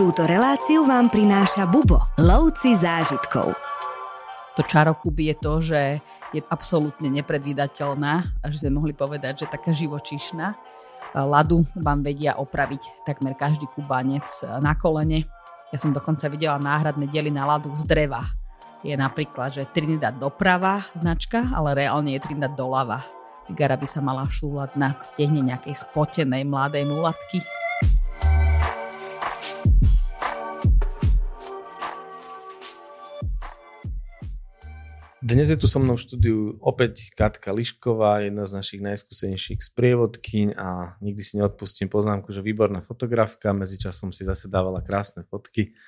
Túto reláciu vám prináša Bubo, lovci zážitkov. To čaro Kuby je to, že je absolútne nepredvídateľná a že sme mohli povedať, že taká živočíšna. Ladu vám vedia opraviť takmer každý kubanec na kolene. Ja som dokonca videla náhradné diely na ladu z dreva. Je napríklad, že Trinidad doprava značka, ale reálne je Trinidad doľava. Cigara by sa mala šúľať na stehne nejakej spotenej mladej mulatky. Dnes je tu so mnou v štúdiu opäť Katka Lišková, jedna z našich najskúsenejších sprievodkyň a nikdy si neodpustím poznámku, že výborná fotografka, medzičasom si zase dávala krásne fotky.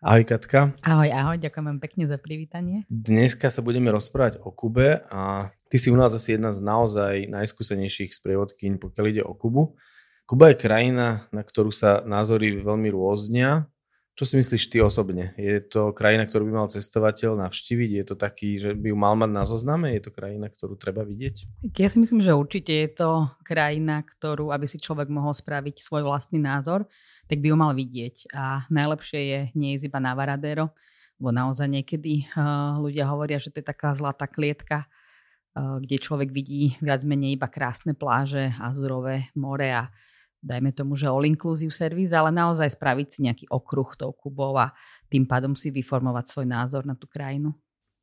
Ahoj Katka. Ahoj, ahoj, ďakujem vám pekne za privítanie. Dneska sa budeme rozprávať o Kube a ty si u nás asi jedna z naozaj najskúsenejších sprievodkyň, pokiaľ ide o Kubu. Kuba je krajina, na ktorú sa názory veľmi rôznia čo si myslíš ty osobne? Je to krajina, ktorú by mal cestovateľ navštíviť? Je to taký, že by ju mal mať na zozname? Je to krajina, ktorú treba vidieť? Ja si myslím, že určite je to krajina, ktorú, aby si človek mohol spraviť svoj vlastný názor, tak by ju mal vidieť. A najlepšie je nie ísť iba na Varadero, lebo naozaj niekedy uh, ľudia hovoria, že to je taká zlatá klietka, uh, kde človek vidí viac menej iba krásne pláže, azurové more a dajme tomu, že all inclusive service, ale naozaj spraviť si nejaký okruh tou Kubou a tým pádom si vyformovať svoj názor na tú krajinu.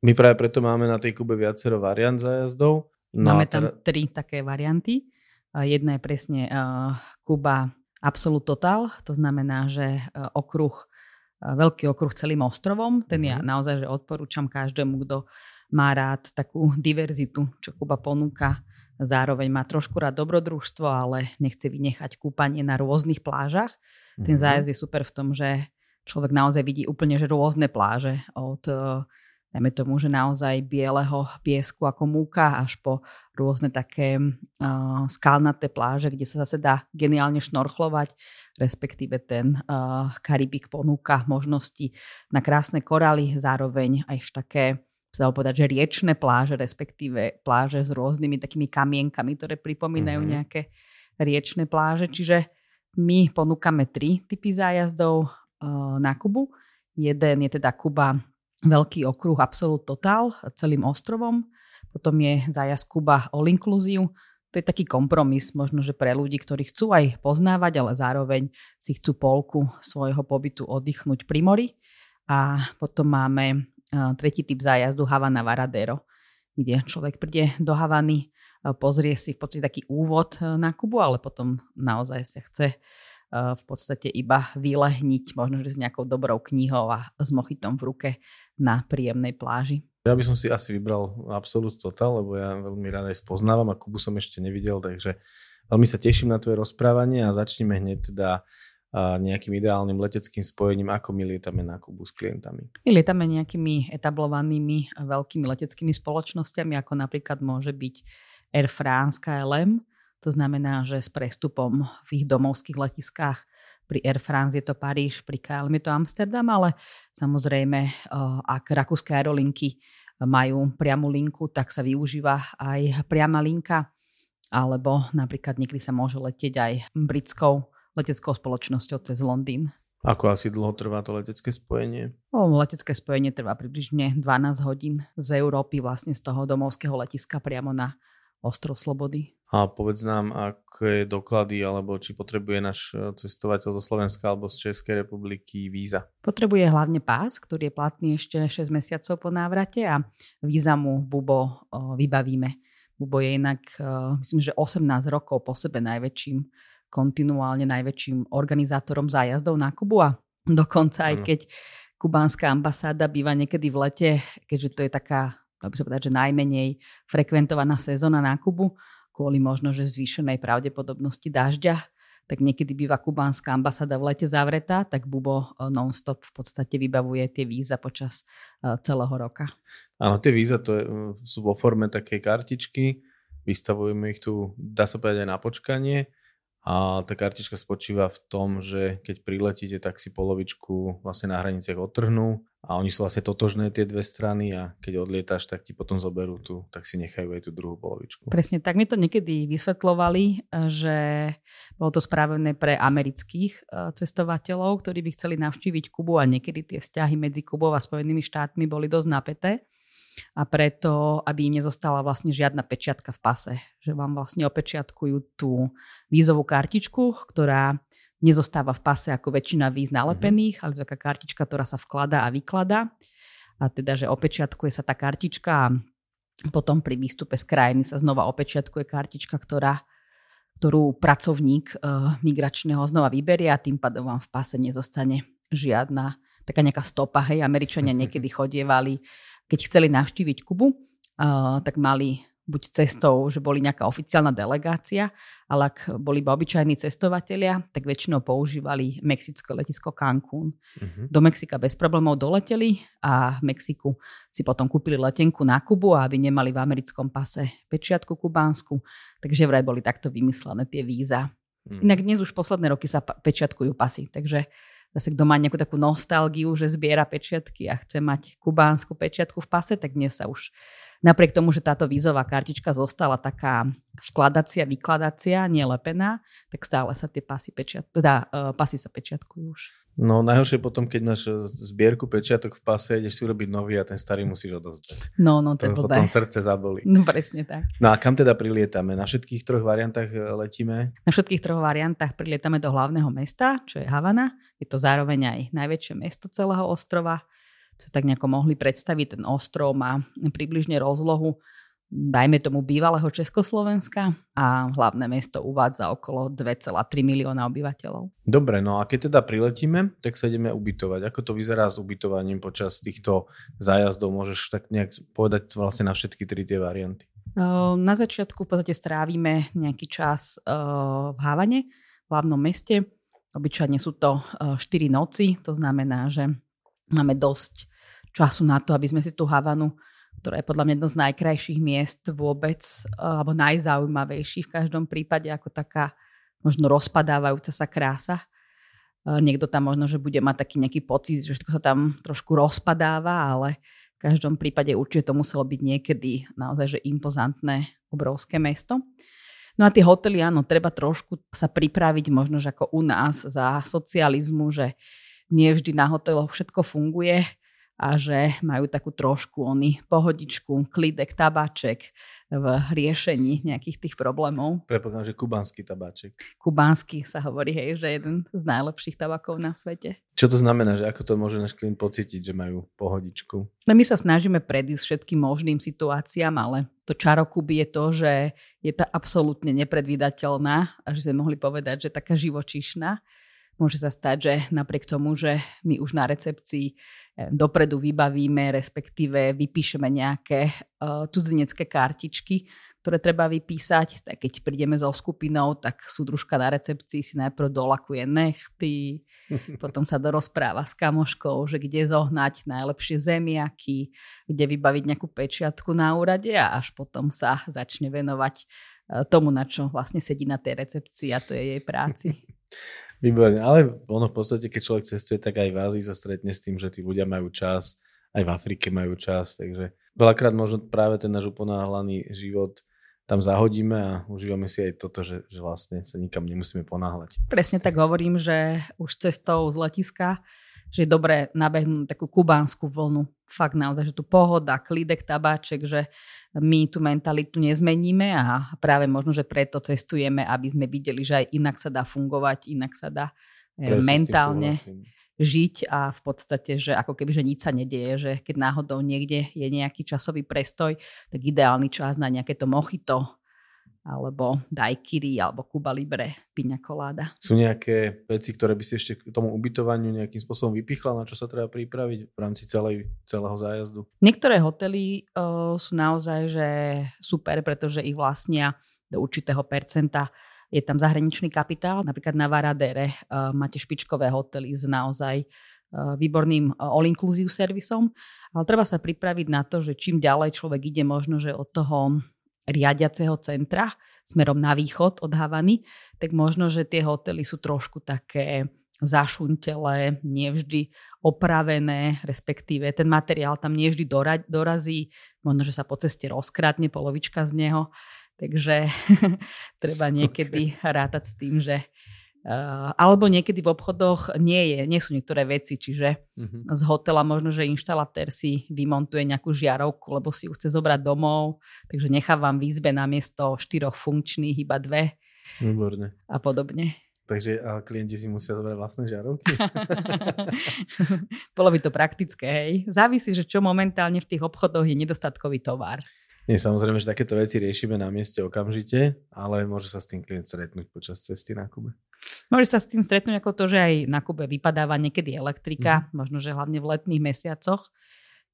My práve preto máme na tej Kube viacero variant zájazdov. No máme tam teda... tri také varianty. Jedna je presne uh, Kuba Absolute Total, to znamená, že uh, okruh, uh, veľký okruh celým ostrovom, ten ja mhm. naozaj že odporúčam každému, kto má rád takú diverzitu, čo Kuba ponúka Zároveň má trošku rád dobrodružstvo, ale nechce vynechať kúpanie na rôznych plážach. Ten mhm. zájazd je super v tom, že človek naozaj vidí úplne že rôzne pláže od eh, dajme tomu, že naozaj bieleho piesku ako múka až po rôzne také uh, skalnaté pláže, kde sa zase dá geniálne šnorchlovať, respektíve ten uh, Karibik ponúka možnosti na krásne koraly, zároveň aj také sa dalo povedať, že riečne pláže, respektíve pláže s rôznymi takými kamienkami, ktoré pripomínajú mm-hmm. nejaké riečne pláže. Čiže my ponúkame tri typy zájazdov uh, na Kubu. Jeden je teda Kuba veľký okruh Absolute Total celým ostrovom. Potom je zájazd Kuba All Inclusive. To je taký kompromis možno, že pre ľudí, ktorí chcú aj poznávať, ale zároveň si chcú polku svojho pobytu oddychnúť pri mori. A potom máme tretí typ zájazdu Havana Varadero, kde človek príde do Havany, pozrie si v podstate taký úvod e, na Kubu, ale potom naozaj sa chce e, v podstate iba vylehniť, možno že s nejakou dobrou knihou a s mochitom v ruke na príjemnej pláži. Ja by som si asi vybral Absolute Total, lebo ja veľmi rád aj spoznávam a Kubu som ešte nevidel, takže veľmi sa teším na tvoje rozprávanie a začneme hneď teda nejakým ideálnym leteckým spojením, ako my lietame na Kubu s klientami? My lietame nejakými etablovanými veľkými leteckými spoločnosťami, ako napríklad môže byť Air France, KLM. To znamená, že s prestupom v ich domovských letiskách pri Air France je to Paríž, pri KLM je to Amsterdam, ale samozrejme, ak rakúske aerolinky majú priamu linku, tak sa využíva aj priama linka, alebo napríklad niekedy sa môže letieť aj britskou leteckou spoločnosťou cez Londýn. Ako asi dlho trvá to letecké spojenie? O, letecké spojenie trvá približne 12 hodín z Európy, vlastne z toho domovského letiska priamo na ostrov Slobody. A povedz nám, aké doklady, alebo či potrebuje náš cestovateľ zo Slovenska alebo z Českej republiky víza? Potrebuje hlavne pás, ktorý je platný ešte 6 mesiacov po návrate a víza mu Bubo vybavíme. Bubo je inak, myslím, že 18 rokov po sebe najväčším kontinuálne najväčším organizátorom zájazdov na Kubu a dokonca aj keď kubánska ambasáda býva niekedy v lete, keďže to je taká, by sa povedať, že najmenej frekventovaná sezóna na Kubu, kvôli možno, že zvýšenej pravdepodobnosti dažďa, tak niekedy býva kubánska ambasáda v lete zavretá, tak Bubo e, non-stop v podstate vybavuje tie víza počas e, celého roka. Áno, tie víza to je, sú vo forme takej kartičky, vystavujeme ich tu, dá sa povedať aj na počkanie a tá kartička spočíva v tom, že keď priletíte, tak si polovičku vlastne na hraniciach odtrhnú a oni sú vlastne totožné tie dve strany a keď odlietaš, tak ti potom zoberú tu, tak si nechajú aj tú druhú polovičku. Presne, tak mi to niekedy vysvetlovali, že bolo to spravené pre amerických e, cestovateľov, ktorí by chceli navštíviť Kubu a niekedy tie vzťahy medzi Kubou a Spojenými štátmi boli dosť napäté a preto, aby im nezostala vlastne žiadna pečiatka v pase. Že vám vlastne opečiatkujú tú vízovú kartičku, ktorá nezostáva v pase ako väčšina víz nalepených, ale taká kartička, ktorá sa vkladá a vykladá. A teda, že opečiatkuje sa tá kartička a potom pri výstupe z krajiny sa znova opečiatkuje kartička, ktorá, ktorú pracovník e, migračného znova vyberie a tým pádom vám v pase nezostane žiadna taká nejaká stopa. Hej, Američania niekedy chodievali, keď chceli navštíviť Kubu, uh, tak mali buď cestou, že boli nejaká oficiálna delegácia, ale ak boli iba obyčajní cestovatelia, tak väčšinou používali mexické letisko Cancún. Uh-huh. Do Mexika bez problémov doleteli a v Mexiku si potom kúpili letenku na Kubu, aby nemali v americkom pase pečiatku kubánsku. Takže vraj boli takto vymyslené tie víza. Uh-huh. Inak dnes už posledné roky sa pečiatkujú pasy, takže zase kto má nejakú takú nostalgiu, že zbiera pečiatky a chce mať kubánsku pečiatku v pase, tak dnes sa už napriek tomu, že táto vízová kartička zostala taká vkladacia, vykladacia, nelepená, tak stále sa tie pasy, pečiat, teda, uh, pasy sa pečiatkujú už. No najhoršie potom, keď máš e, zbierku pečiatok v pase, ideš si urobiť nový a ten starý musíš odozdať. No, no, to, to Potom srdce zabolí. No presne tak. No a kam teda prilietame? Na všetkých troch variantách e, letíme? Na všetkých troch variantách prilietame do hlavného mesta, čo je Havana. Je to zároveň aj najväčšie mesto celého ostrova. Sa tak nejako mohli predstaviť, ten ostrov má približne rozlohu dajme tomu bývalého Československa a hlavné mesto uvádza okolo 2,3 milióna obyvateľov. Dobre, no a keď teda priletíme, tak sa ideme ubytovať. Ako to vyzerá s ubytovaním počas týchto zájazdov? Môžeš tak nejak povedať vlastne na všetky tri tie varianty? Na začiatku v podstate strávime nejaký čas v Havane, v hlavnom meste. Obyčajne sú to 4 noci, to znamená, že máme dosť času na to, aby sme si tú Havanu ktorá je podľa mňa jedno z najkrajších miest vôbec, alebo najzaujímavejší v každom prípade, ako taká možno rozpadávajúca sa krása. Niekto tam možno, že bude mať taký nejaký pocit, že všetko sa tam trošku rozpadáva, ale v každom prípade určite to muselo byť niekedy naozaj že impozantné, obrovské mesto. No a tie hotely, áno, treba trošku sa pripraviť možno, že ako u nás za socializmu, že nie vždy na hoteloch všetko funguje a že majú takú trošku oni pohodičku, klidek, tabáček v riešení nejakých tých problémov. Prepokladám, že kubánsky tabáček. Kubánsky sa hovorí, hej, že jeden z najlepších tabakov na svete. Čo to znamená, že ako to môže náš klient pocítiť, že majú pohodičku? No my sa snažíme predísť všetkým možným situáciám, ale to čaro Kuby je to, že je to absolútne nepredvídateľná a že sme mohli povedať, že taká živočíšna. Môže sa stať, že napriek tomu, že my už na recepcii dopredu vybavíme, respektíve vypíšeme nejaké uh, cudzinecké kartičky, ktoré treba vypísať. Tak keď prídeme so skupinou, tak súdružka na recepcii si najprv dolakuje nechty, potom sa dorozpráva s kamoškou, že kde zohnať najlepšie zemiaky, kde vybaviť nejakú pečiatku na úrade a až potom sa začne venovať tomu, na čo vlastne sedí na tej recepcii a to je jej práci. Výborne, ale ono v podstate, keď človek cestuje, tak aj v Ázii sa stretne s tým, že tí ľudia majú čas, aj v Afrike majú čas, takže veľakrát možno práve ten náš uponáhlaný život tam zahodíme a užívame si aj toto, že, že vlastne sa nikam nemusíme ponáhľať. Presne tak hovorím, že už cestou z letiska že je dobré nabehnúť takú kubánsku vlnu. Fakt naozaj, že tu pohoda, klidek, tabáček, že my tú mentalitu nezmeníme a práve možno, že preto cestujeme, aby sme videli, že aj inak sa dá fungovať, inak sa dá eh, Presne mentálne žiť a v podstate, že ako keby, že nič sa nedieje, že keď náhodou niekde je nejaký časový prestoj, tak ideálny čas na nejaké to mochito, alebo daiquiri, alebo Cuba Libre, piña colada. Sú nejaké veci, ktoré by si ešte k tomu ubytovaniu nejakým spôsobom vypichla, na čo sa treba pripraviť v rámci celej, celého zájazdu? Niektoré hotely uh, sú naozaj že super, pretože ich vlastnia do určitého percenta je tam zahraničný kapitál, napríklad na Varadere uh, máte špičkové hotely s naozaj výborným all-inclusive servisom, ale treba sa pripraviť na to, že čím ďalej človek ide možno, že od toho riadiaceho centra smerom na východ od Havany, tak možno, že tie hotely sú trošku také zašuntele, nevždy opravené, respektíve ten materiál tam nevždy dorazí, možno, že sa po ceste rozkrátne polovička z neho, takže treba niekedy okay. rátať s tým, že alebo niekedy v obchodoch nie, je, nie sú niektoré veci, čiže uh-huh. z hotela možno, že inštalatér si vymontuje nejakú žiarovku, lebo si ju chce zobrať domov, takže nechávam v izbe namiesto štyroch funkčných iba dve. Výborne. A podobne. Takže a klienti si musia zobrať vlastné žiarovky? Bolo by to praktické, hej. Závisí, že čo momentálne v tých obchodoch je nedostatkový tovar. Nie, samozrejme, že takéto veci riešime na mieste okamžite, ale môže sa s tým klient stretnúť počas cesty na Kube. Môže sa s tým stretnúť ako to, že aj na Kube vypadáva niekedy elektrika, mm. možno, že hlavne v letných mesiacoch,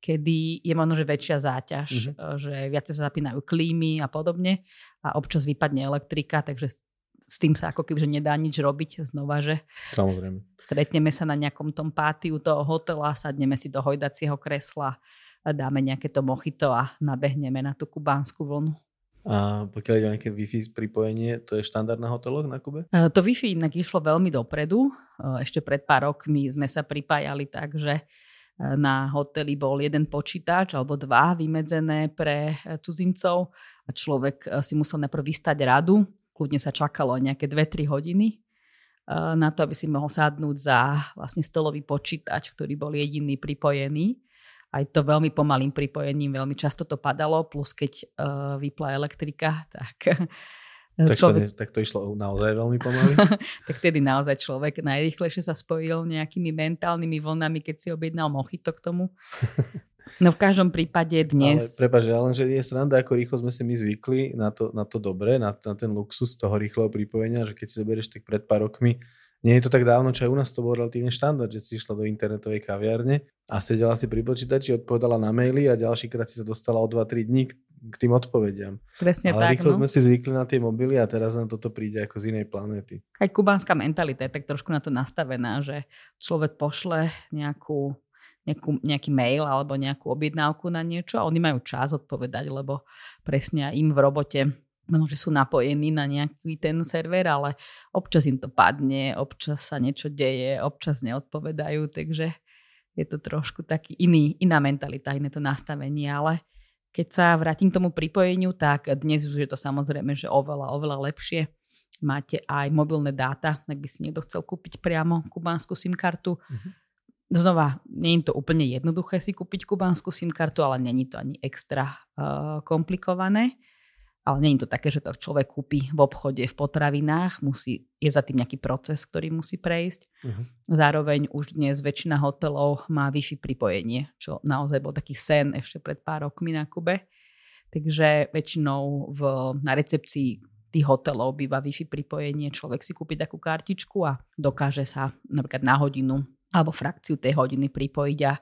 kedy je možno, že väčšia záťaž, mm-hmm. že viacej sa zapínajú klímy a podobne a občas vypadne elektrika, takže s tým sa ako keby že nedá nič robiť znova, že Samozrejme. stretneme sa na nejakom tom pátiu toho hotela, sadneme si do hojdacieho kresla, dáme nejaké to mochito a nabehneme na tú kubánsku vlnu. A pokiaľ ide o nejaké Wi-Fi pripojenie, to je štandard na hoteloch na Kube? E, to Wi-Fi inak išlo veľmi dopredu. E, ešte pred pár rokmi sme sa pripájali tak, že e, na hoteli bol jeden počítač alebo dva vymedzené pre cudzincov a človek si musel najprv vystať radu. Kľudne sa čakalo nejaké 2-3 hodiny na to, aby si mohol sadnúť za vlastne stolový počítač, ktorý bol jediný pripojený aj to veľmi pomalým pripojením, veľmi často to padalo, plus keď uh, vypla elektrika, tak tak, človek... to, tak to išlo naozaj veľmi pomaly? tak tedy naozaj človek najrychlejšie sa spojil nejakými mentálnymi vlnami, keď si objednal mochito k tomu. No v každom prípade dnes... Ale prepáč, ale že je sranda, ako rýchlo sme si my zvykli na to, na to dobre, na, na ten luxus toho rýchleho pripojenia, že keď si zoberieš tak pred pár rokmi, nie je to tak dávno, čo aj u nás to bol relatívne štandard, že si išla do internetovej kaviarne a sedela si pri počítači, odpovedala na maily a ďalší krát si sa dostala o 2-3 dní k tým odpovediam. Presne Ale tak. rýchlo no. sme si zvykli na tie mobily a teraz nám toto príde ako z inej planéty. Aj kubánska mentalita je tak trošku na to nastavená, že človek pošle nejakú, nejakú, nejaký mail alebo nejakú objednávku na niečo a oni majú čas odpovedať, lebo presne im v robote že sú napojení na nejaký ten server, ale občas im to padne, občas sa niečo deje, občas neodpovedajú, takže je to trošku taký iný, iná mentalita, iné to nastavenie, ale keď sa vrátim k tomu pripojeniu, tak dnes už je to samozrejme, že oveľa, oveľa lepšie. Máte aj mobilné dáta, ak by si niekto chcel kúpiť priamo kubánsku SIM kartu. Mm-hmm. Znova, nie je to úplne jednoduché si kúpiť kubánsku SIM kartu, ale není to ani extra uh, komplikované ale nie je to také, že to človek kúpi v obchode, v potravinách, musí, je za tým nejaký proces, ktorý musí prejsť. Uh-huh. Zároveň už dnes väčšina hotelov má Wi-Fi pripojenie, čo naozaj bol taký sen ešte pred pár rokmi na Kube. Takže väčšinou v, na recepcii tých hotelov býva Wi-Fi pripojenie, človek si kúpi takú kartičku a dokáže sa napríklad na hodinu alebo frakciu tej hodiny pripojiť a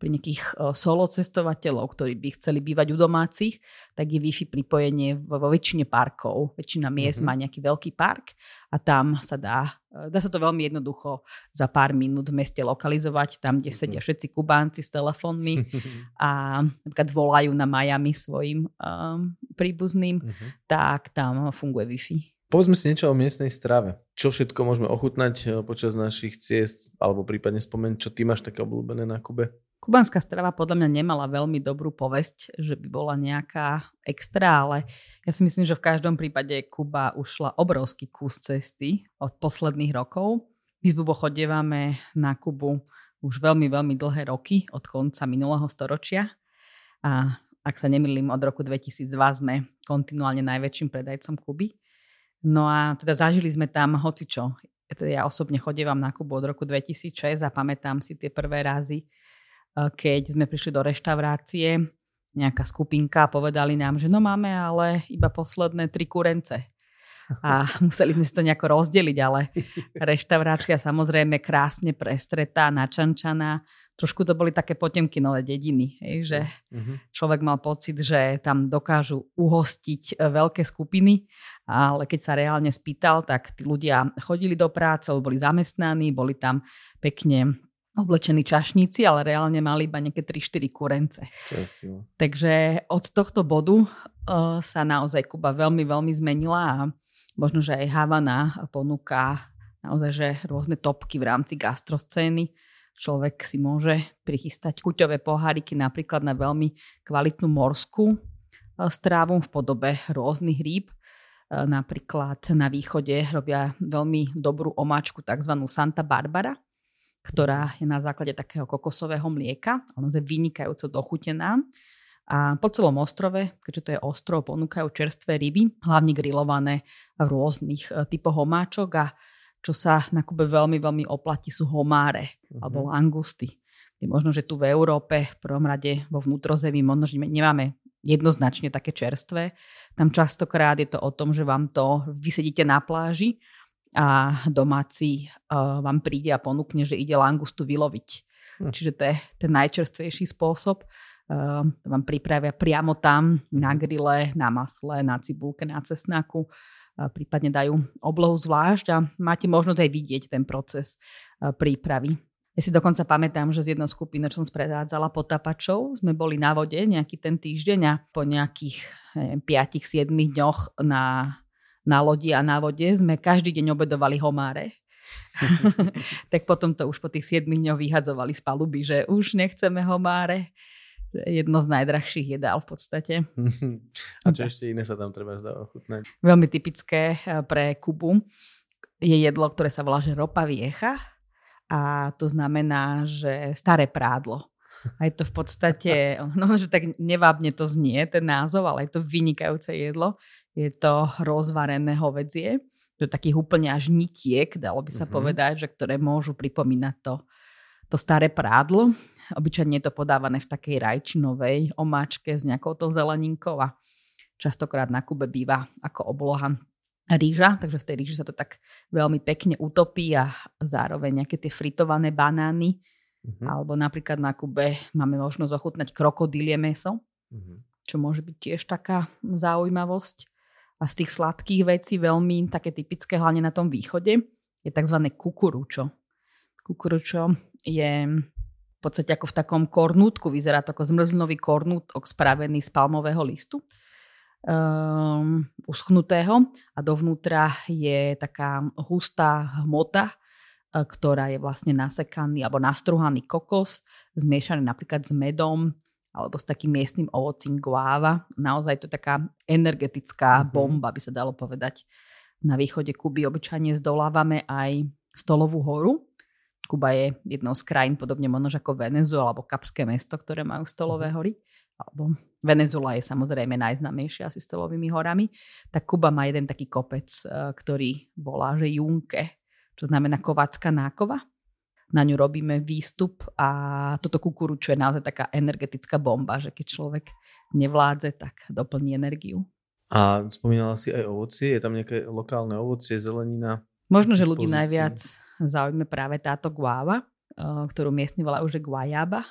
pri nejakých e, solo cestovateľov, ktorí by chceli bývať u domácich, tak je Wi-Fi pripojenie vo, väčšine parkov. Väčšina miest mm-hmm. má nejaký veľký park a tam sa dá, e, dá sa to veľmi jednoducho za pár minút v meste lokalizovať, tam, kde mm-hmm. sedia všetci Kubánci s telefónmi a napríklad volajú na Miami svojim um, príbuzným, mm-hmm. tak tam funguje Wi-Fi. Povedzme si niečo o miestnej strave. Čo všetko môžeme ochutnať počas našich ciest, alebo prípadne spomenúť, čo ty máš také obľúbené na Kube? Kubánska strava podľa mňa nemala veľmi dobrú povesť, že by bola nejaká extra, ale ja si myslím, že v každom prípade Kuba ušla obrovský kus cesty od posledných rokov. My s Bubo chodievame na Kubu už veľmi, veľmi dlhé roky, od konca minulého storočia. A ak sa nemýlim, od roku 2002 sme kontinuálne najväčším predajcom Kuby. No a teda zažili sme tam hocičo. Ja osobne chodievam na Kubu od roku 2006 a pamätám si tie prvé razy, keď sme prišli do reštaurácie, nejaká skupinka a povedali nám, že no máme ale iba posledné tri kurence. A museli sme si to nejako rozdeliť, ale reštaurácia samozrejme krásne prestretá, načančaná. Trošku to boli také potemkinové dediny, hej, že uh-huh. človek mal pocit, že tam dokážu uhostiť e, veľké skupiny, ale keď sa reálne spýtal, tak tí ľudia chodili do práce, boli zamestnaní, boli tam pekne oblečení čašníci, ale reálne mali iba nejaké 3-4 kurence. Takže od tohto bodu uh, sa naozaj Kuba veľmi, veľmi zmenila a možno, že aj Havana ponúka naozaj, že rôzne topky v rámci gastroscény. Človek si môže prichystať chuťové poháriky napríklad na veľmi kvalitnú morskú e, strávu v podobe rôznych rýb. E, napríklad na východe robia veľmi dobrú omáčku tzv. Santa Barbara, ktorá je na základe takého kokosového mlieka. Ono je vynikajúco dochutená. A po celom ostrove, keďže to je ostrov, ponúkajú čerstvé ryby, hlavne grillované v rôznych e, typoch homáčok a čo sa na Kube veľmi, veľmi oplatí sú homáre uh-huh. alebo langusty. Kde možno, že tu v Európe v prvom rade vo vnútrozemí možno, že nemáme jednoznačne také čerstvé. Tam častokrát je to o tom, že vám to vysedíte na pláži a domáci uh, vám príde a ponúkne, že ide langustu vyloviť. Uh-huh. Čiže to je ten najčerstvejší spôsob. Uh, vám pripravia priamo tam na grille, na masle, na cibulke, na cesnaku. Uh, prípadne dajú oblohu zvlášť a máte možnosť aj vidieť ten proces uh, prípravy. Ja si dokonca pamätám, že z jednou skupinou, čo som sprevádzala potapačov, sme boli na vode nejaký ten týždeň a po nejakých 5-7 dňoch na, na lodi a na vode sme každý deň obedovali homáre. tak potom to už po tých 7 dňoch vyhadzovali z paluby, že už nechceme homáre jedno z najdrahších jedál v podstate. A čo ešte iné sa tam treba zdá ochutnať? Veľmi typické eh, pre Kubu je jedlo, ktoré sa volá, že ropa viecha a to znamená, že staré prádlo. A je to v podstate, no že tak nevábne to znie ten názov, ale je to vynikajúce jedlo. Je to rozvarené hovedzie, do takých úplne až nitiek, dalo by sa uh-huh. povedať, že ktoré môžu pripomínať to, to staré prádlo. Obyčajne je to podávané v takej rajčinovej omáčke s nejakou to zeleninkou a častokrát na Kube býva ako obloha rýža, takže v tej ríži sa to tak veľmi pekne utopí a zároveň nejaké tie fritované banány. Uh-huh. Alebo napríklad na Kube máme možnosť ochutnať krokodílie meso, uh-huh. čo môže byť tiež taká zaujímavosť. A z tých sladkých vecí veľmi také typické, hlavne na tom východe, je tzv. kukuručo. Kukuručo je v podstate ako v takom kornútku, vyzerá to ako zmrzlinový kornútok spravený z palmového listu um, uschnutého a dovnútra je taká hustá hmota, uh, ktorá je vlastne nasekaný alebo nastruhaný kokos, zmiešaný napríklad s medom alebo s takým miestnym ovocím guava. Naozaj to je taká energetická mm-hmm. bomba, by sa dalo povedať. Na východe Kuby obyčajne zdolávame aj stolovú horu, Kuba je jednou z krajín, podobne možno ako Venezuela alebo Kapské mesto, ktoré majú stolové mhm. hory. Alebo Venezuela je samozrejme najznamejšia asi stolovými horami. Tak Kuba má jeden taký kopec, e, ktorý volá, že Junke, čo znamená kovácka nákova. Na ňu robíme výstup a toto kukuručo je naozaj taká energetická bomba, že keď človek nevládze, tak doplní energiu. A spomínala si aj ovocie, je tam nejaké lokálne ovocie, zelenina? Možno, že ľudí najviac zaujíme práve táto guava, eh, ktorú miestni volajú že guajaba.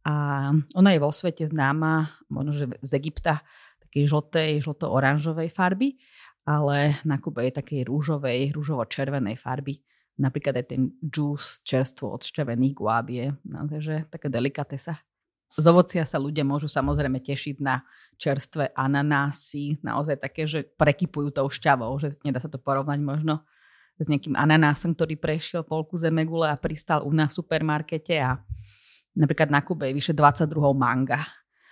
A ona je vo svete známa, možno že z Egypta, takej žltej, žlto-oranžovej farby, ale na Kube je takej rúžovej, rúžovo-červenej farby. Napríklad aj ten džús čerstvo odšťavených guáb je naozaj, že taká delikatesa. Z ovocia sa ľudia môžu samozrejme tešiť na čerstvé ananásy, naozaj také, že prekypujú tou šťavou, že nedá sa to porovnať možno s nejakým ananásom, ktorý prešiel polku zemegule a pristal u nás v supermarkete a napríklad na Kube je vyše 22 manga.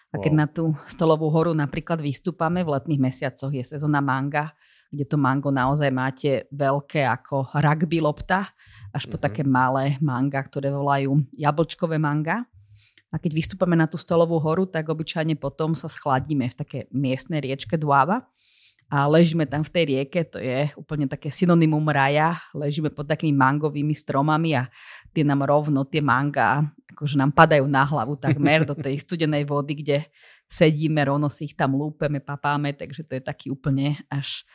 A keď wow. na tú stolovú horu napríklad vystúpame v letných mesiacoch, je sezóna manga, kde to mango naozaj máte veľké ako rugby lopta, až po mm-hmm. také malé manga, ktoré volajú jablčkové manga. A keď vystúpame na tú stolovú horu, tak obyčajne potom sa schladíme v také miestnej riečke Duava a ležíme tam v tej rieke, to je úplne také synonymum raja, ležíme pod takými mangovými stromami a tie nám rovno, tie manga, akože nám padajú na hlavu takmer do tej studenej vody, kde sedíme, rovno si ich tam lúpeme, papáme, takže to je taký úplne až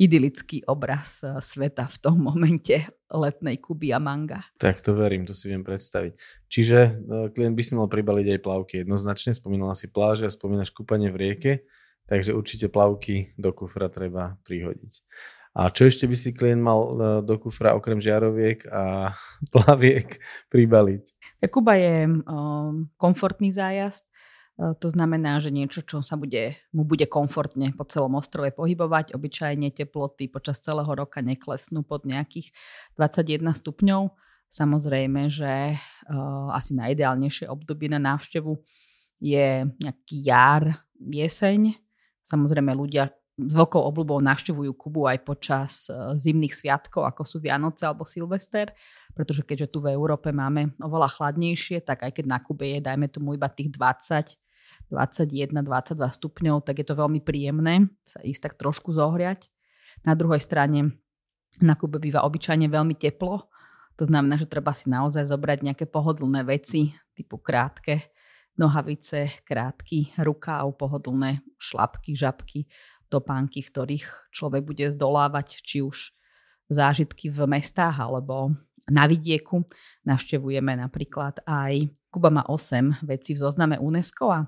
idylický obraz eh, sveta v tom momente letnej Kuby a manga. Tak to verím, to si viem predstaviť. Čiže eh, klient by si mal pribaliť aj plavky jednoznačne, spomínala si pláže a spomínaš kúpanie v rieke. Takže určite plavky do kufra treba prihodiť. A čo ešte by si klient mal e, do kufra okrem žiaroviek a plaviek pribaliť? Kuba je um, komfortný zájazd. To znamená, že niečo, čo sa bude, mu bude komfortne po celom ostrove pohybovať. Obyčajne teploty počas celého roka neklesnú pod nejakých 21 stupňov. Samozrejme, že uh, asi najideálnejšie obdobie na návštevu je nejaký jar, jeseň. Samozrejme ľudia s veľkou obľubou navštevujú Kubu aj počas zimných sviatkov, ako sú Vianoce alebo Silvester, pretože keďže tu v Európe máme oveľa chladnejšie, tak aj keď na Kube je, dajme tomu iba tých 20 21-22 stupňov, tak je to veľmi príjemné sa ísť tak trošku zohriať. Na druhej strane na Kube býva obyčajne veľmi teplo, to znamená, že treba si naozaj zobrať nejaké pohodlné veci, typu krátke nohavice, krátky rukáv, pohodlné šlapky, žabky, topánky, v ktorých človek bude zdolávať či už zážitky v mestách alebo na vidieku. Navštevujeme napríklad aj Kuba má 8 vecí v zozname UNESCO a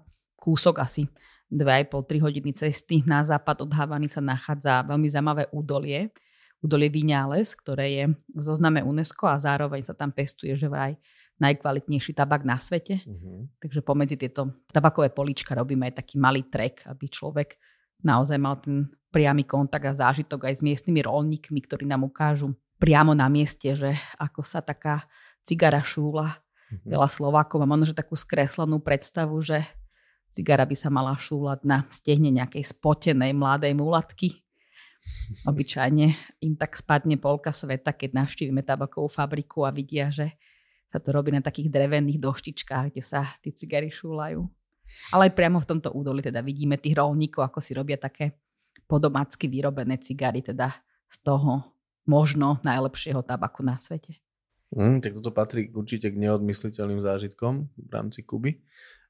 kúsok asi 2,5-3 hodiny cesty na západ od Havany sa nachádza veľmi zaujímavé údolie, údolie Viňales, ktoré je v zozname UNESCO a zároveň sa tam pestuje že vraj najkvalitnejší tabak na svete. Uh-huh. Takže pomedzi tieto tabakové polička robíme aj taký malý trek, aby človek naozaj mal ten priamy kontakt a zážitok aj s miestnymi rolníkmi, ktorí nám ukážu priamo na mieste, že ako sa taká cigara šúla. Uh-huh. Veľa Slovákov má možno takú skreslenú predstavu, že Cigara by sa mala šúľať na stehne nejakej spotenej mladej mulatky. Obyčajne im tak spadne polka sveta, keď navštívime tabakovú fabriku a vidia, že sa to robí na takých drevených doštičkách, kde sa tí cigary šúľajú. Ale aj priamo v tomto údoli teda vidíme tých rolníkov, ako si robia také podomácky vyrobené cigary, teda z toho možno najlepšieho tabaku na svete. Mm, tak toto patrí určite k neodmysliteľným zážitkom v rámci Kuby.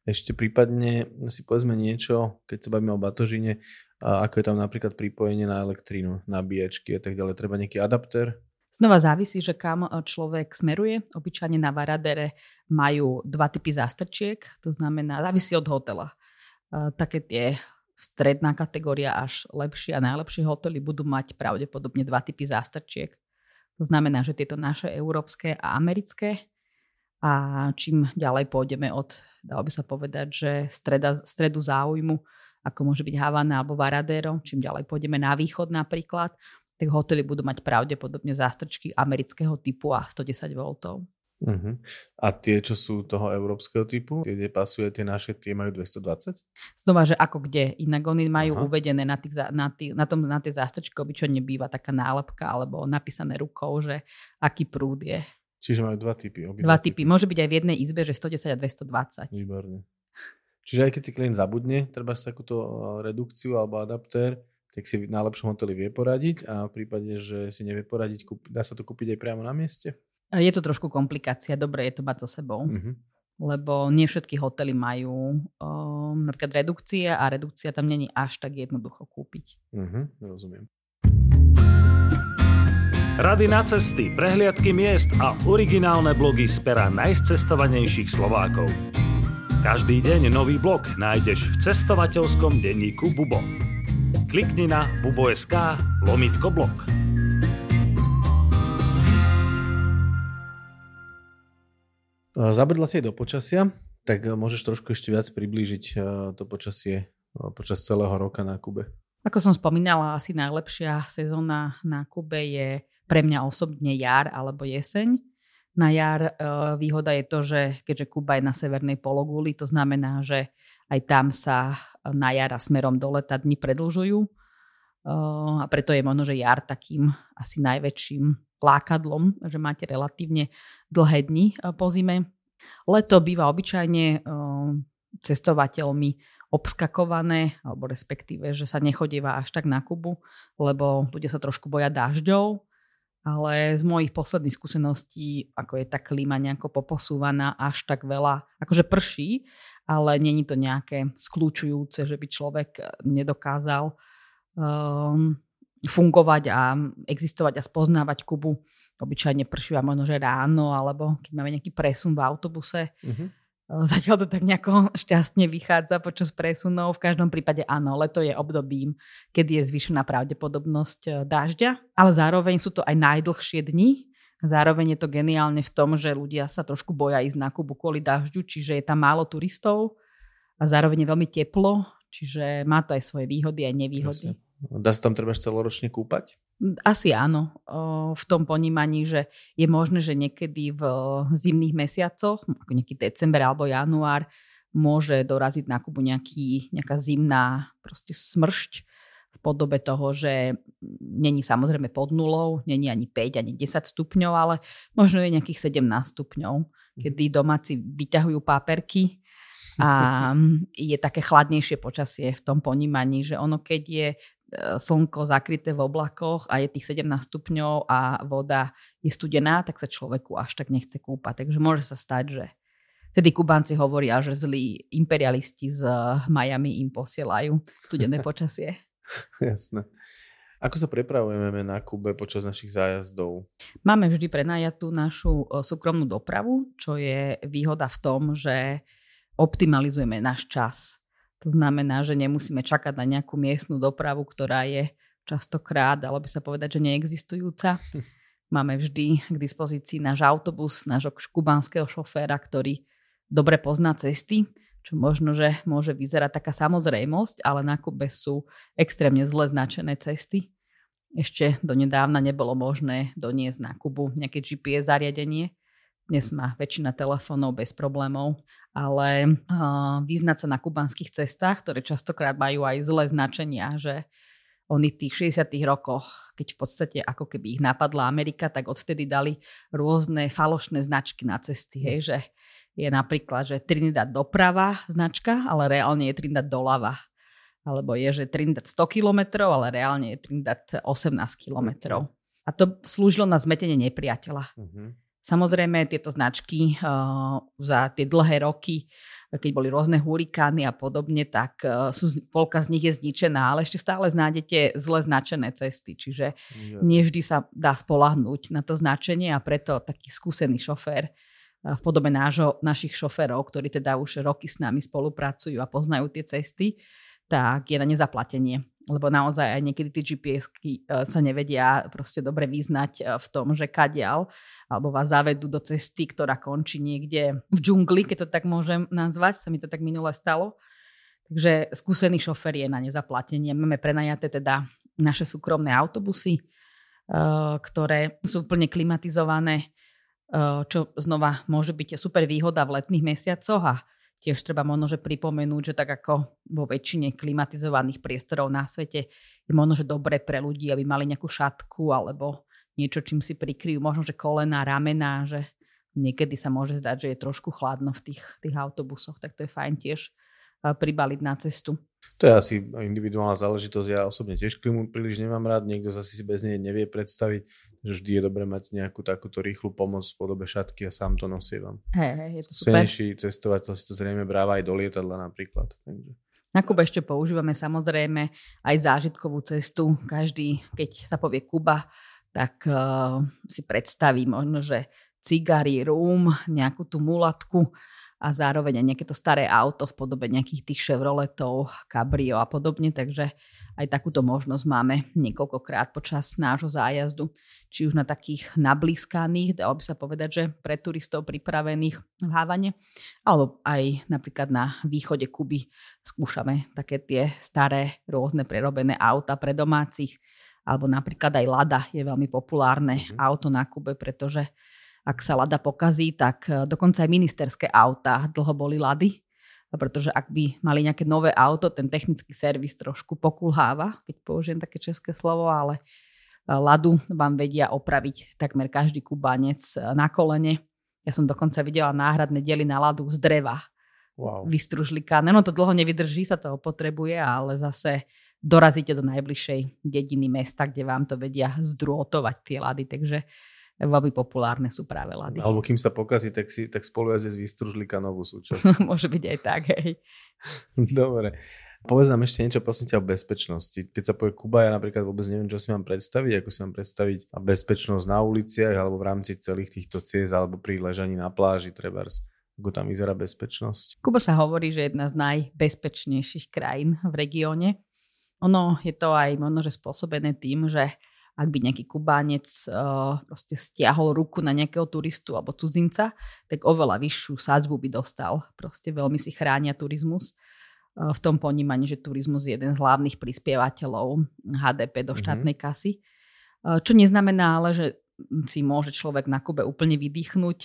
Ešte prípadne si povedzme niečo, keď sa bavíme o batožine, ako je tam napríklad pripojenie na elektrínu, nabíjačky a tak ďalej. Treba nejaký adapter? Znova závisí, že kam e, človek smeruje. Obyčajne na Varadere majú dva typy zástrčiek, to znamená, závisí od hotela. E, také tie stredná kategória až lepšie a najlepšie hotely budú mať pravdepodobne dva typy zástrčiek. To znamená, že tieto naše európske a americké a čím ďalej pôjdeme od, dalo by sa povedať, že streda, stredu záujmu, ako môže byť Havana alebo Varadero, čím ďalej pôjdeme na východ napríklad, tak hotely budú mať pravdepodobne zástrčky amerického typu a 110 V. Uh-huh. A tie, čo sú toho európskeho typu, tie, kde pasuje tie naše, tie majú 220? Znova, že ako kde. Inak oni majú Aha. uvedené na, tých, na, tých, na, tom, na tie zástrčky, obyčajne býva taká nálepka alebo napísané rukou, že aký prúd je. Čiže majú dva typy. Dva typy. Môže byť aj v jednej izbe, že 110 a 220. Výborne. Čiže aj keď si klient zabudne, treba si takúto eh, redukciu alebo adaptér, tak si na lepšom hoteli vie poradiť a v prípade, že si nevie poradiť, dá sa to kúpiť aj priamo na mieste? Je to trošku komplikácia, dobre je to mať so sebou. Uh-huh. Lebo nie všetky hotely majú um, napríklad redukcie a redukcia tam není až tak jednoducho kúpiť. Uh-huh, rozumiem. Rady na cesty, prehliadky miest a originálne blogy z pera najcestovanejších Slovákov. Každý deň nový blog nájdeš v cestovateľskom denníku Bubo. Klikni na bubo.sk lomitko blog. Zabrdla si do počasia, tak môžeš trošku ešte viac priblížiť e, to počasie e, počas celého roka na Kube. Ako som spomínala, asi najlepšia sezóna na Kube je pre mňa osobne jar alebo jeseň. Na jar uh, výhoda je to, že keďže Kuba je na severnej pologuli, to znamená, že aj tam sa na jar a smerom do leta dni predlžujú. Uh, a preto je možno, že jar takým asi najväčším lákadlom, že máte relatívne dlhé dni uh, po zime. Leto býva obyčajne cestovateľmi obskakované, alebo respektíve, že sa nechodíva až tak na Kubu, lebo ľudia sa trošku boja dažďov ale z mojich posledných skúseností, ako je tá klíma nejako poposúvaná až tak veľa, akože prší, ale není to nejaké skľúčujúce, že by človek nedokázal um, fungovať a existovať a spoznávať Kubu. Obyčajne prší možno, že ráno, alebo keď máme nejaký presun v autobuse. Uh-huh Zatiaľ to tak nejako šťastne vychádza počas presunov. V každom prípade áno, leto je obdobím, kedy je zvyšená pravdepodobnosť e, dažďa, ale zároveň sú to aj najdlhšie dni. Zároveň je to geniálne v tom, že ľudia sa trošku boja ísť na Kubu kvôli dažďu, čiže je tam málo turistov a zároveň je veľmi teplo, čiže má to aj svoje výhody aj nevýhody. Jasne. Dá sa tam treba celoročne kúpať? Asi áno, v tom ponímaní, že je možné, že niekedy v zimných mesiacoch, ako nejaký december alebo január, môže doraziť na Kubu nejaký, nejaká zimná proste smršť v podobe toho, že není samozrejme pod nulou, není ani 5, ani 10 stupňov, ale možno je nejakých 17 stupňov, mhm. kedy domáci vyťahujú páperky a je také chladnejšie počasie v tom ponímaní, že ono keď je slnko zakryté v oblakoch a je tých 17 stupňov a voda je studená, tak sa človeku až tak nechce kúpať. Takže môže sa stať, že Tedy Kubánci hovoria, že zlí imperialisti z Miami im posielajú studené počasie. Jasné. Ako sa prepravujeme na Kube počas našich zájazdov? Máme vždy prenajatú našu e, súkromnú dopravu, čo je výhoda v tom, že optimalizujeme náš čas. To znamená, že nemusíme čakať na nejakú miestnu dopravu, ktorá je častokrát, dalo by sa povedať, že neexistujúca. Máme vždy k dispozícii náš autobus, nášho kubanského šoféra, ktorý dobre pozná cesty, čo možno, že môže vyzerať taká samozrejmosť, ale na Kube sú extrémne zle značené cesty. Ešte donedávna nebolo možné doniesť na Kubu nejaké GPS zariadenie, dnes má väčšina telefónov bez problémov, ale uh, vyznať sa na kubanských cestách, ktoré častokrát majú aj zlé značenia, že oni v tých 60 rokoch, keď v podstate ako keby ich napadla Amerika, tak odvtedy dali rôzne falošné značky na cesty. Hej, že je napríklad, že Trinidad doprava značka, ale reálne je Trinidad doľava. Alebo je, že Trinidad 100 km, ale reálne je Trinidad 18 km. A to slúžilo na zmetenie nepriateľa. Uh-huh. Samozrejme, tieto značky uh, za tie dlhé roky, keď boli rôzne hurikány a podobne, tak uh, sú, polka z nich je zničená, ale ešte stále znájdete zle značené cesty, čiže yeah. nevždy sa dá spolahnúť na to značenie a preto taký skúsený šofér uh, v podobe nášho, našich šoférov, ktorí teda už roky s nami spolupracujú a poznajú tie cesty, tak je na nezaplatenie lebo naozaj aj niekedy tie GPS-ky e, sa nevedia proste dobre vyznať e, v tom, že kadial, alebo vás zavedú do cesty, ktorá končí niekde v džungli, keď to tak môžem nazvať, sa mi to tak minule stalo. Takže skúsený šofer je na nezaplatenie. Máme prenajaté teda naše súkromné autobusy, e, ktoré sú plne klimatizované, čo znova môže byť super výhoda v letných mesiacoch a Tiež treba možno, že pripomenúť, že tak ako vo väčšine klimatizovaných priestorov na svete je možno, že dobre pre ľudí, aby mali nejakú šatku alebo niečo, čím si prikryjú možno, že kolena, ramená, že niekedy sa môže zdať, že je trošku chladno v tých, tých autobusoch, tak to je fajn tiež pribaliť na cestu. To je asi individuálna záležitosť. Ja osobne tiež klimu príliš nemám rád. Niekto zase si bez nej nevie predstaviť, že vždy je dobré mať nejakú takúto rýchlu pomoc v podobe šatky a sám to nosievam. Hej, hej, je to super. Senejší cestovateľ si to zrejme bráva aj do lietadla napríklad. Takže. Na Kube ešte používame samozrejme aj zážitkovú cestu. Každý, keď sa povie Kuba, tak uh, si predstaví možno, že cigary, rum, nejakú tú mulatku a zároveň aj nejaké to staré auto v podobe nejakých tých Chevroletov, Cabrio a podobne, takže aj takúto možnosť máme niekoľkokrát počas nášho zájazdu, či už na takých nablískaných, dalo by sa povedať, že pre turistov pripravených v Hávane, alebo aj napríklad na východe Kuby skúšame také tie staré rôzne prerobené auta pre domácich, alebo napríklad aj Lada je veľmi populárne mm. auto na Kube, pretože ak sa lada pokazí, tak e, dokonca aj ministerské auta dlho boli lady, pretože ak by mali nejaké nové auto, ten technický servis trošku pokulháva, keď použijem také české slovo, ale e, ladu vám vedia opraviť takmer každý kubanec e, na kolene. Ja som dokonca videla náhradné diely na ladu z dreva. Wow. Vystružlikané. No to dlho nevydrží, sa to opotrebuje, ale zase dorazíte do najbližšej dediny mesta, kde vám to vedia zdrôtovať tie lady. Takže veľmi populárne sú práve lady. Alebo kým sa pokazí, tak, si, tak spolujazdec vystružlíka novú súčasť. Môže byť aj tak, hej. Dobre. Povedz nám ešte niečo prosím ťa o bezpečnosti. Keď sa povie Kuba, ja napríklad vôbec neviem, čo si mám predstaviť, ako si mám predstaviť bezpečnosť na uliciach alebo v rámci celých týchto ciest alebo pri ležaní na pláži, trebárs. Ako tam vyzerá bezpečnosť? Kuba sa hovorí, že je jedna z najbezpečnejších krajín v regióne. Ono je to aj možno, že spôsobené tým, že ak by nejaký Kubánec uh, proste stiahol ruku na nejakého turistu alebo cudzinca, tak oveľa vyššiu sadzbu by dostal. Proste veľmi si chránia turizmus uh, v tom ponímaní, že turizmus je jeden z hlavných prispievateľov HDP do mhm. štátnej mm-hmm. kasy. Uh, čo neznamená ale, že si môže človek na Kube úplne vydýchnuť.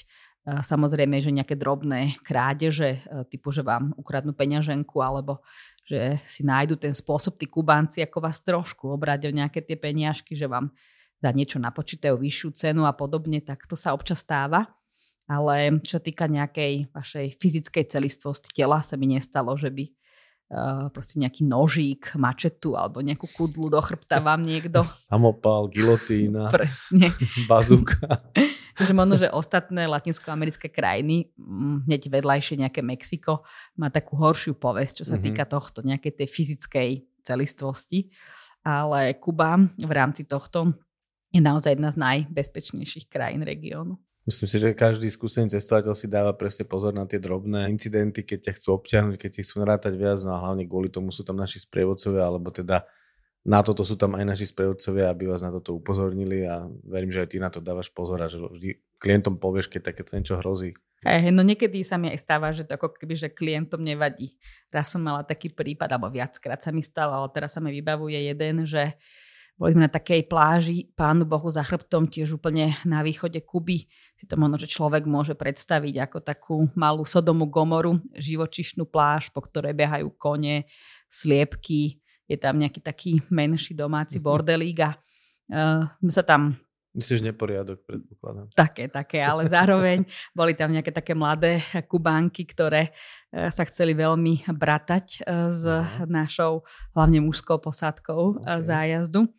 Samozrejme, že nejaké drobné krádeže, typu, že vám ukradnú peňaženku alebo že si nájdu ten spôsob tí Kubánci, ako vás trošku obrať o nejaké tie peniažky, že vám za niečo napočítajú vyššiu cenu a podobne, tak to sa občas stáva. Ale čo týka nejakej vašej fyzickej celistvosti tela, sa mi nestalo, že by uh, proste nejaký nožík, mačetu alebo nejakú kudlu do chrbta vám niekto... Samopal, gilotína. Presne. Bazúka. že možno, že ostatné latinskoamerické krajiny, mm, hneď vedľajšie nejaké Mexiko, má takú horšiu povesť, čo sa mm-hmm. týka tohto, nejakej tej fyzickej celistvosti. Ale Kuba v rámci tohto je naozaj jedna z najbezpečnejších krajín regiónu. Myslím si, že každý skúsený cestovateľ si dáva presne pozor na tie drobné incidenty, keď ťa chcú obťahnuť, keď ti chcú narátať viac, no a hlavne kvôli tomu sú tam naši sprievodcovia, alebo teda na toto sú tam aj naši sprievodcovia, aby vás na toto upozornili a verím, že aj ty na to dávaš pozor a že vždy klientom povieš, keď takéto niečo hrozí. Hey, no niekedy sa mi aj stáva, že to ako keby, že klientom nevadí. Raz som mala taký prípad, alebo viackrát sa mi stalo, ale teraz sa mi vybavuje jeden, že boli sme na takej pláži, pánu Bohu za chrbtom, tiež úplne na východe Kuby. Si to možno, že človek môže predstaviť ako takú malú Sodomu Gomoru, živočišnú pláž, po ktorej behajú kone, sliepky, je tam nejaký taký menší domáci mhm. bordelík a uh, sa tam Myslíš neporiadok, predpokladám. Také, také, ale zároveň boli tam nejaké také mladé kubánky, ktoré uh, sa chceli veľmi bratať uh, s Aha. našou hlavne mužskou posádkou okay. zájazdu.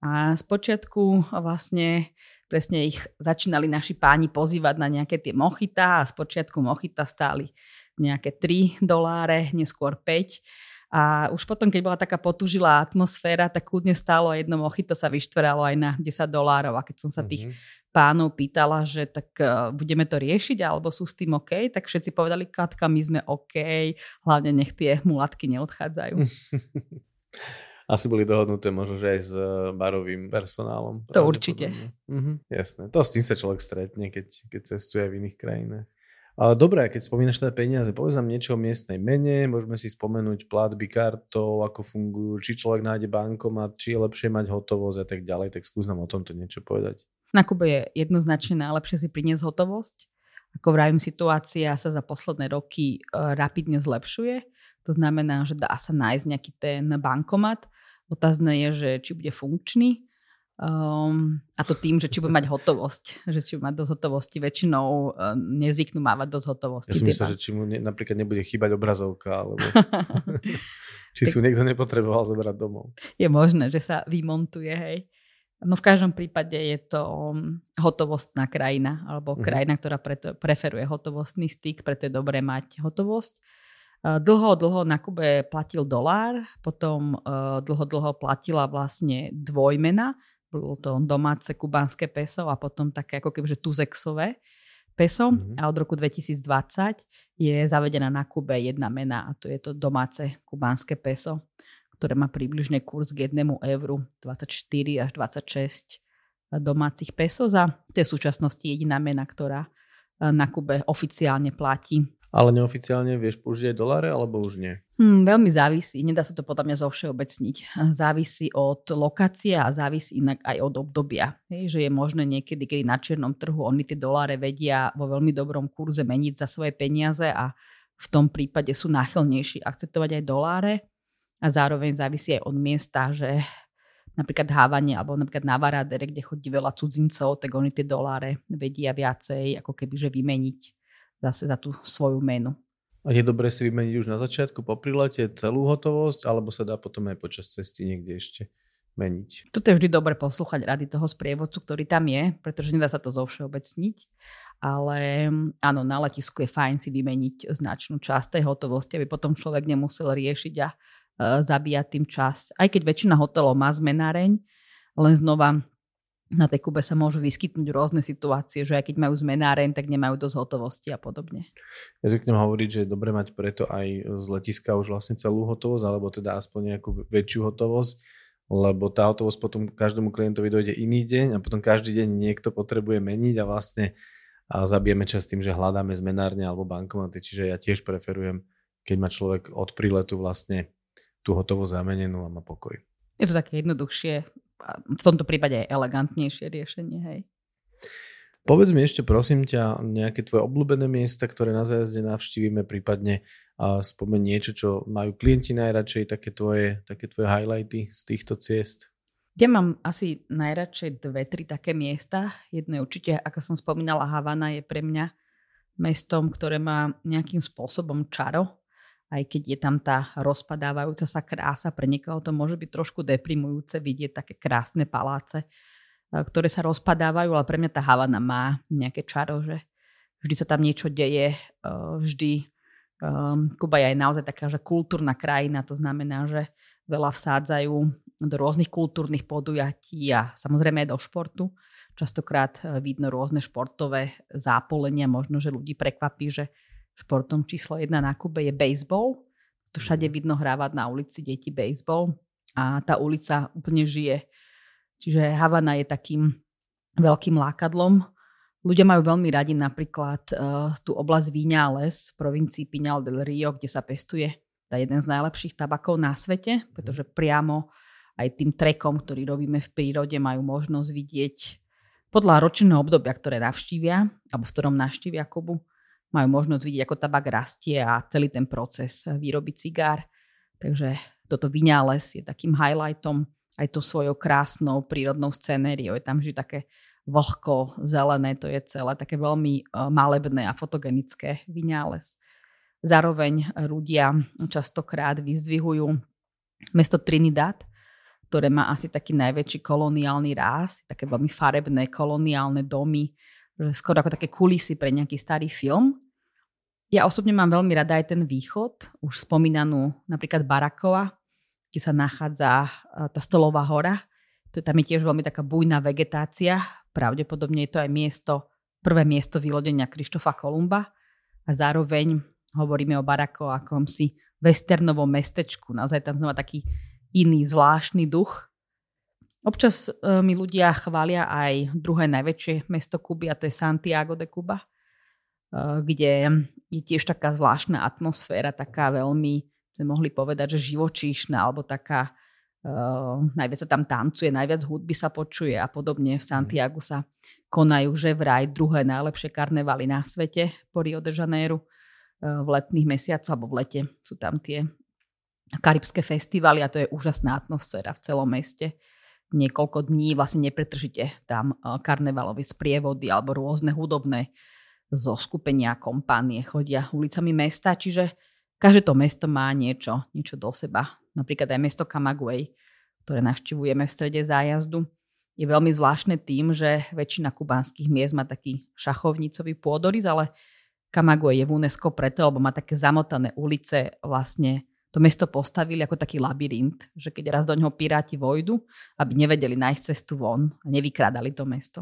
A spočiatku vlastne presne ich začínali naši páni pozývať na nejaké tie mochita a spočiatku mochita stáli nejaké 3 doláre, neskôr 5 a už potom, keď bola taká potúžilá atmosféra, tak kľudne stálo jedno mojito sa vyštveralo aj na 10 dolárov. A keď som sa tých mm-hmm. pánov pýtala, že tak uh, budeme to riešiť, alebo sú s tým OK, tak všetci povedali, Katka, my sme OK, hlavne nech tie mulatky neodchádzajú. Asi boli dohodnuté možno, že aj s e, barovým personálom. To určite. Mhm, jasné. To s tým sa človek stretne, keď, keď cestuje v iných krajinách. Ale dobré, keď spomínaš teda peniaze, povedz nám niečo o miestnej mene, môžeme si spomenúť platby kartou, ako fungujú, či človek nájde bankomat, či je lepšie mať hotovosť a tak ďalej, tak skús nám o tomto niečo povedať. Na Kube je jednoznačne najlepšie si priniesť hotovosť. Ako vravím, situácia sa za posledné roky e, rapidne zlepšuje. To znamená, že dá sa nájsť nejaký ten bankomat. Otázne je, že či bude funkčný Um, a to tým, že či bude mať hotovosť, že či bude mať dosť hotovosti, väčšinou uh, nezvyknú mávať dosť hotovosti. Ja si myslím, že či mu ne, napríklad nebude chýbať obrazovka, alebo či si niekto nepotreboval zobrať domov. Je možné, že sa vymontuje, hej. No v každom prípade je to um, hotovostná krajina, alebo uh-huh. krajina, ktorá preto, preferuje hotovostný styk, preto je dobré mať hotovosť. Uh, dlho, dlho na Kube platil dolár, potom uh, dlho, dlho platila vlastne dvojmena, bolo to domáce kubánske peso a potom také ako kebyže tuzexové peso mm-hmm. a od roku 2020 je zavedená na Kube jedna mena a to je to domáce kubánske peso, ktoré má približne kurz k jednému euru 24 až 26 domácich pesos a to je v súčasnosti jediná mena, ktorá na Kube oficiálne platí. Ale neoficiálne vieš použiť aj doláre, alebo už nie? Hmm, veľmi závisí. Nedá sa to podľa mňa zovšeobecniť. Závisí od lokácie a závisí inak aj od obdobia. Hej, že je možné niekedy, kedy na čiernom trhu oni tie doláre vedia vo veľmi dobrom kurze meniť za svoje peniaze a v tom prípade sú náchylnejší akceptovať aj doláre. A zároveň závisí aj od miesta, že napríklad Hávanie alebo napríklad na Varadere, kde chodí veľa cudzincov, tak oni tie doláre vedia viacej ako keby že vymeniť zase za tú svoju menu. A je dobre si vymeniť už na začiatku po prilete celú hotovosť, alebo sa dá potom aj počas cesty niekde ešte meniť. Toto je vždy dobre poslúchať rady toho sprievodcu, ktorý tam je, pretože nedá sa to zovšeobecniť. Ale áno, na letisku je fajn si vymeniť značnú časť tej hotovosti, aby potom človek nemusel riešiť a uh, zabíjať tým čas. Aj keď väčšina hotelov má zmenáreň, len znova na tej Kube sa môžu vyskytnúť rôzne situácie, že aj keď majú zmenáren, tak nemajú dosť hotovosti a podobne. Ja zvyknem hovoriť, že je dobre mať preto aj z letiska už vlastne celú hotovosť, alebo teda aspoň nejakú väčšiu hotovosť, lebo tá hotovosť potom každému klientovi dojde iný deň a potom každý deň niekto potrebuje meniť a vlastne a zabijeme čas tým, že hľadáme zmenárne alebo bankomaty, čiže ja tiež preferujem, keď má človek od príletu vlastne tú hotovú zamenenú a má pokoj. Je to také jednoduchšie, v tomto prípade aj elegantnejšie riešenie, hej. Povedz mi ešte prosím ťa nejaké tvoje obľúbené miesta, ktoré na zájazde navštívime, prípadne a spomeň niečo, čo majú klienti najradšej, také tvoje, také tvoje highlighty z týchto ciest. Ja mám asi najradšej dve, tri také miesta. Jedno je určite, ako som spomínala, Havana je pre mňa mestom, ktoré má nejakým spôsobom čaro, aj keď je tam tá rozpadávajúca sa krása, pre niekoho to môže byť trošku deprimujúce vidieť také krásne paláce, ktoré sa rozpadávajú, ale pre mňa tá Havana má nejaké čaro, že vždy sa tam niečo deje, vždy Kuba je aj naozaj taká, že kultúrna krajina, to znamená, že veľa vsádzajú do rôznych kultúrnych podujatí a samozrejme aj do športu. Častokrát e, vidno rôzne športové zápolenia, možno, že ľudí prekvapí, že športom číslo jedna na Kube je baseball. To všade mhm. vidno hrávať na ulici deti baseball a tá ulica úplne žije Čiže Havana je takým veľkým lákadlom. Ľudia majú veľmi radi napríklad uh, tú oblasť Víňales v provincii Pinal del Rio, kde sa pestuje tá jeden z najlepších tabakov na svete, pretože priamo aj tým trekom, ktorý robíme v prírode, majú možnosť vidieť podľa ročného obdobia, ktoré navštívia, alebo v ktorom navštívia Kubu, majú možnosť vidieť, ako tabak rastie a celý ten proces výroby cigár. Takže toto Viňales je takým highlightom aj tou svojou krásnou prírodnou scenériou. Je tam vždy také vlhko, zelené, to je celé, také veľmi uh, malebné a fotogenické vyňález. Zároveň ľudia častokrát vyzdvihujú mesto Trinidad, ktoré má asi taký najväčší koloniálny ráz, také veľmi farebné koloniálne domy, skoro ako také kulisy pre nejaký starý film. Ja osobne mám veľmi rada aj ten východ, už spomínanú napríklad Barakova, kde sa nachádza eh, tá Stolová hora. Tam je tiež veľmi taká bujná vegetácia. Pravdepodobne je to aj miesto, prvé miesto vylodenia Krištofa Kolumba. A zároveň hovoríme o Barako akom si westernovom mestečku. Naozaj tam znova taký iný, zvláštny duch. Občas e, mi ľudia chvália aj druhé najväčšie mesto Kuby a to je Santiago de Cuba, e, kde je tiež taká zvláštna atmosféra, taká veľmi sme mohli povedať, že živočíšna alebo taká, uh, najviac sa tam tancuje, najviac hudby sa počuje a podobne. V Santiago sa konajú že vraj druhé najlepšie karnevaly na svete po Rio de Janeiro uh, v letných mesiacoch alebo v lete sú tam tie karibské festivaly a to je úžasná atmosféra v celom meste. Niekoľko dní vlastne nepretržite tam karnevalové sprievody alebo rôzne hudobné zoskupenia, kompánie chodia ulicami mesta, čiže každé to mesto má niečo, niečo do seba. Napríklad aj mesto Camagüey, ktoré navštevujeme v strede zájazdu, je veľmi zvláštne tým, že väčšina kubánskych miest má taký šachovnicový pôdorys, ale Camagüey je v UNESCO preto, lebo má také zamotané ulice, vlastne to mesto postavili ako taký labyrint, že keď raz do ňoho piráti vojdu, aby nevedeli nájsť cestu von a nevykrádali to mesto.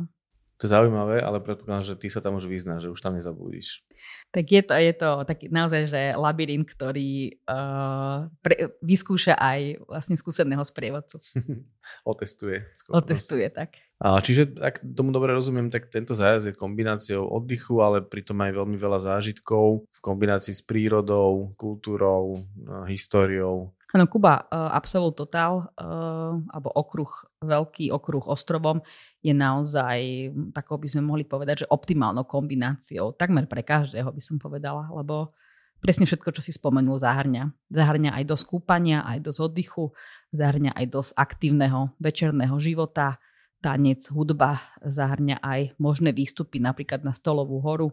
To je zaujímavé, ale predpokladám, že ty sa tam už vyznáš, že už tam nezabudíš. Tak je to, je to taký naozaj, že labyrint, ktorý uh, pre, vyskúša aj vlastne skúseného sprievodcu. Otestuje. Otestuje, tak. A, čiže, ak tomu dobre rozumiem, tak tento zájazd je kombináciou oddychu, ale pritom aj veľmi veľa zážitkov v kombinácii s prírodou, kultúrou, históriou Áno, Kuba, uh, Absolut Total, uh, alebo okruh, veľký okruh ostrovom, je naozaj, takou by sme mohli povedať, že optimálnou kombináciou, takmer pre každého by som povedala, lebo presne všetko, čo si spomenul, zahrňa. Zahrňa aj dosť kúpania, aj dosť oddychu, zahrňa aj dosť aktívneho večerného života, tanec, hudba, zahrňa aj možné výstupy napríklad na Stolovú horu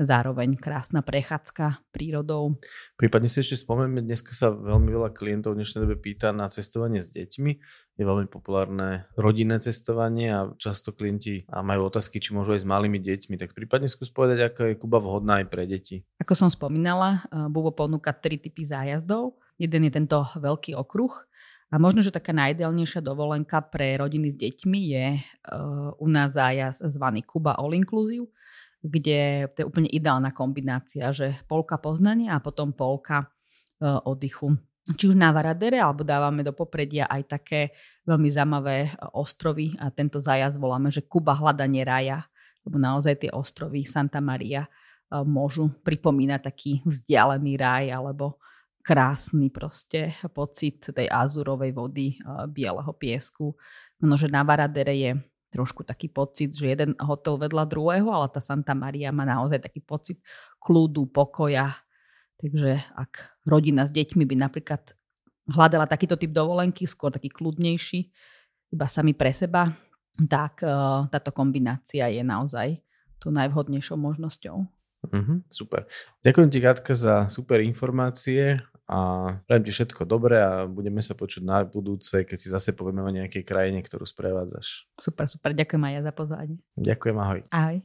zároveň krásna prechádzka prírodou. Prípadne si ešte spomeňme, dneska sa veľmi veľa klientov v dnešnej dobe pýta na cestovanie s deťmi. Je veľmi populárne rodinné cestovanie a často klienti majú otázky, či môžu aj s malými deťmi. Tak prípadne skús povedať, ako je Kuba vhodná aj pre deti. Ako som spomínala, eh, Bubo ponúka tri typy zájazdov. Jeden je tento veľký okruh, a možno, že taká najideálnejšia dovolenka pre rodiny s deťmi je uh, u nás zájazd zvaný Kuba All Inclusive kde to je úplne ideálna kombinácia, že polka poznania a potom polka e, oddychu. či už na Varadere, alebo dávame do popredia aj také veľmi zaujímavé ostrovy a tento zájazd voláme, že Kuba hľadanie raja, lebo naozaj tie ostrovy Santa Maria môžu pripomínať taký vzdialený raj alebo krásny proste pocit tej azurovej vody, bieleho piesku. No, že na Varadere je trošku taký pocit, že jeden hotel vedľa druhého, ale tá Santa Maria má naozaj taký pocit kľudu, pokoja. Takže ak rodina s deťmi by napríklad hľadala takýto typ dovolenky, skôr taký kľudnejší, iba sami pre seba, tak uh, táto kombinácia je naozaj tú najvhodnejšou možnosťou. Mm-hmm, super. Ďakujem ti, Katka, za super informácie a prajem ti všetko dobré a budeme sa počuť na budúce, keď si zase povieme o nejakej krajine, ktorú sprevádzaš. Super, super. Ďakujem aj ja za pozvanie. Ďakujem, ahoj. Ahoj.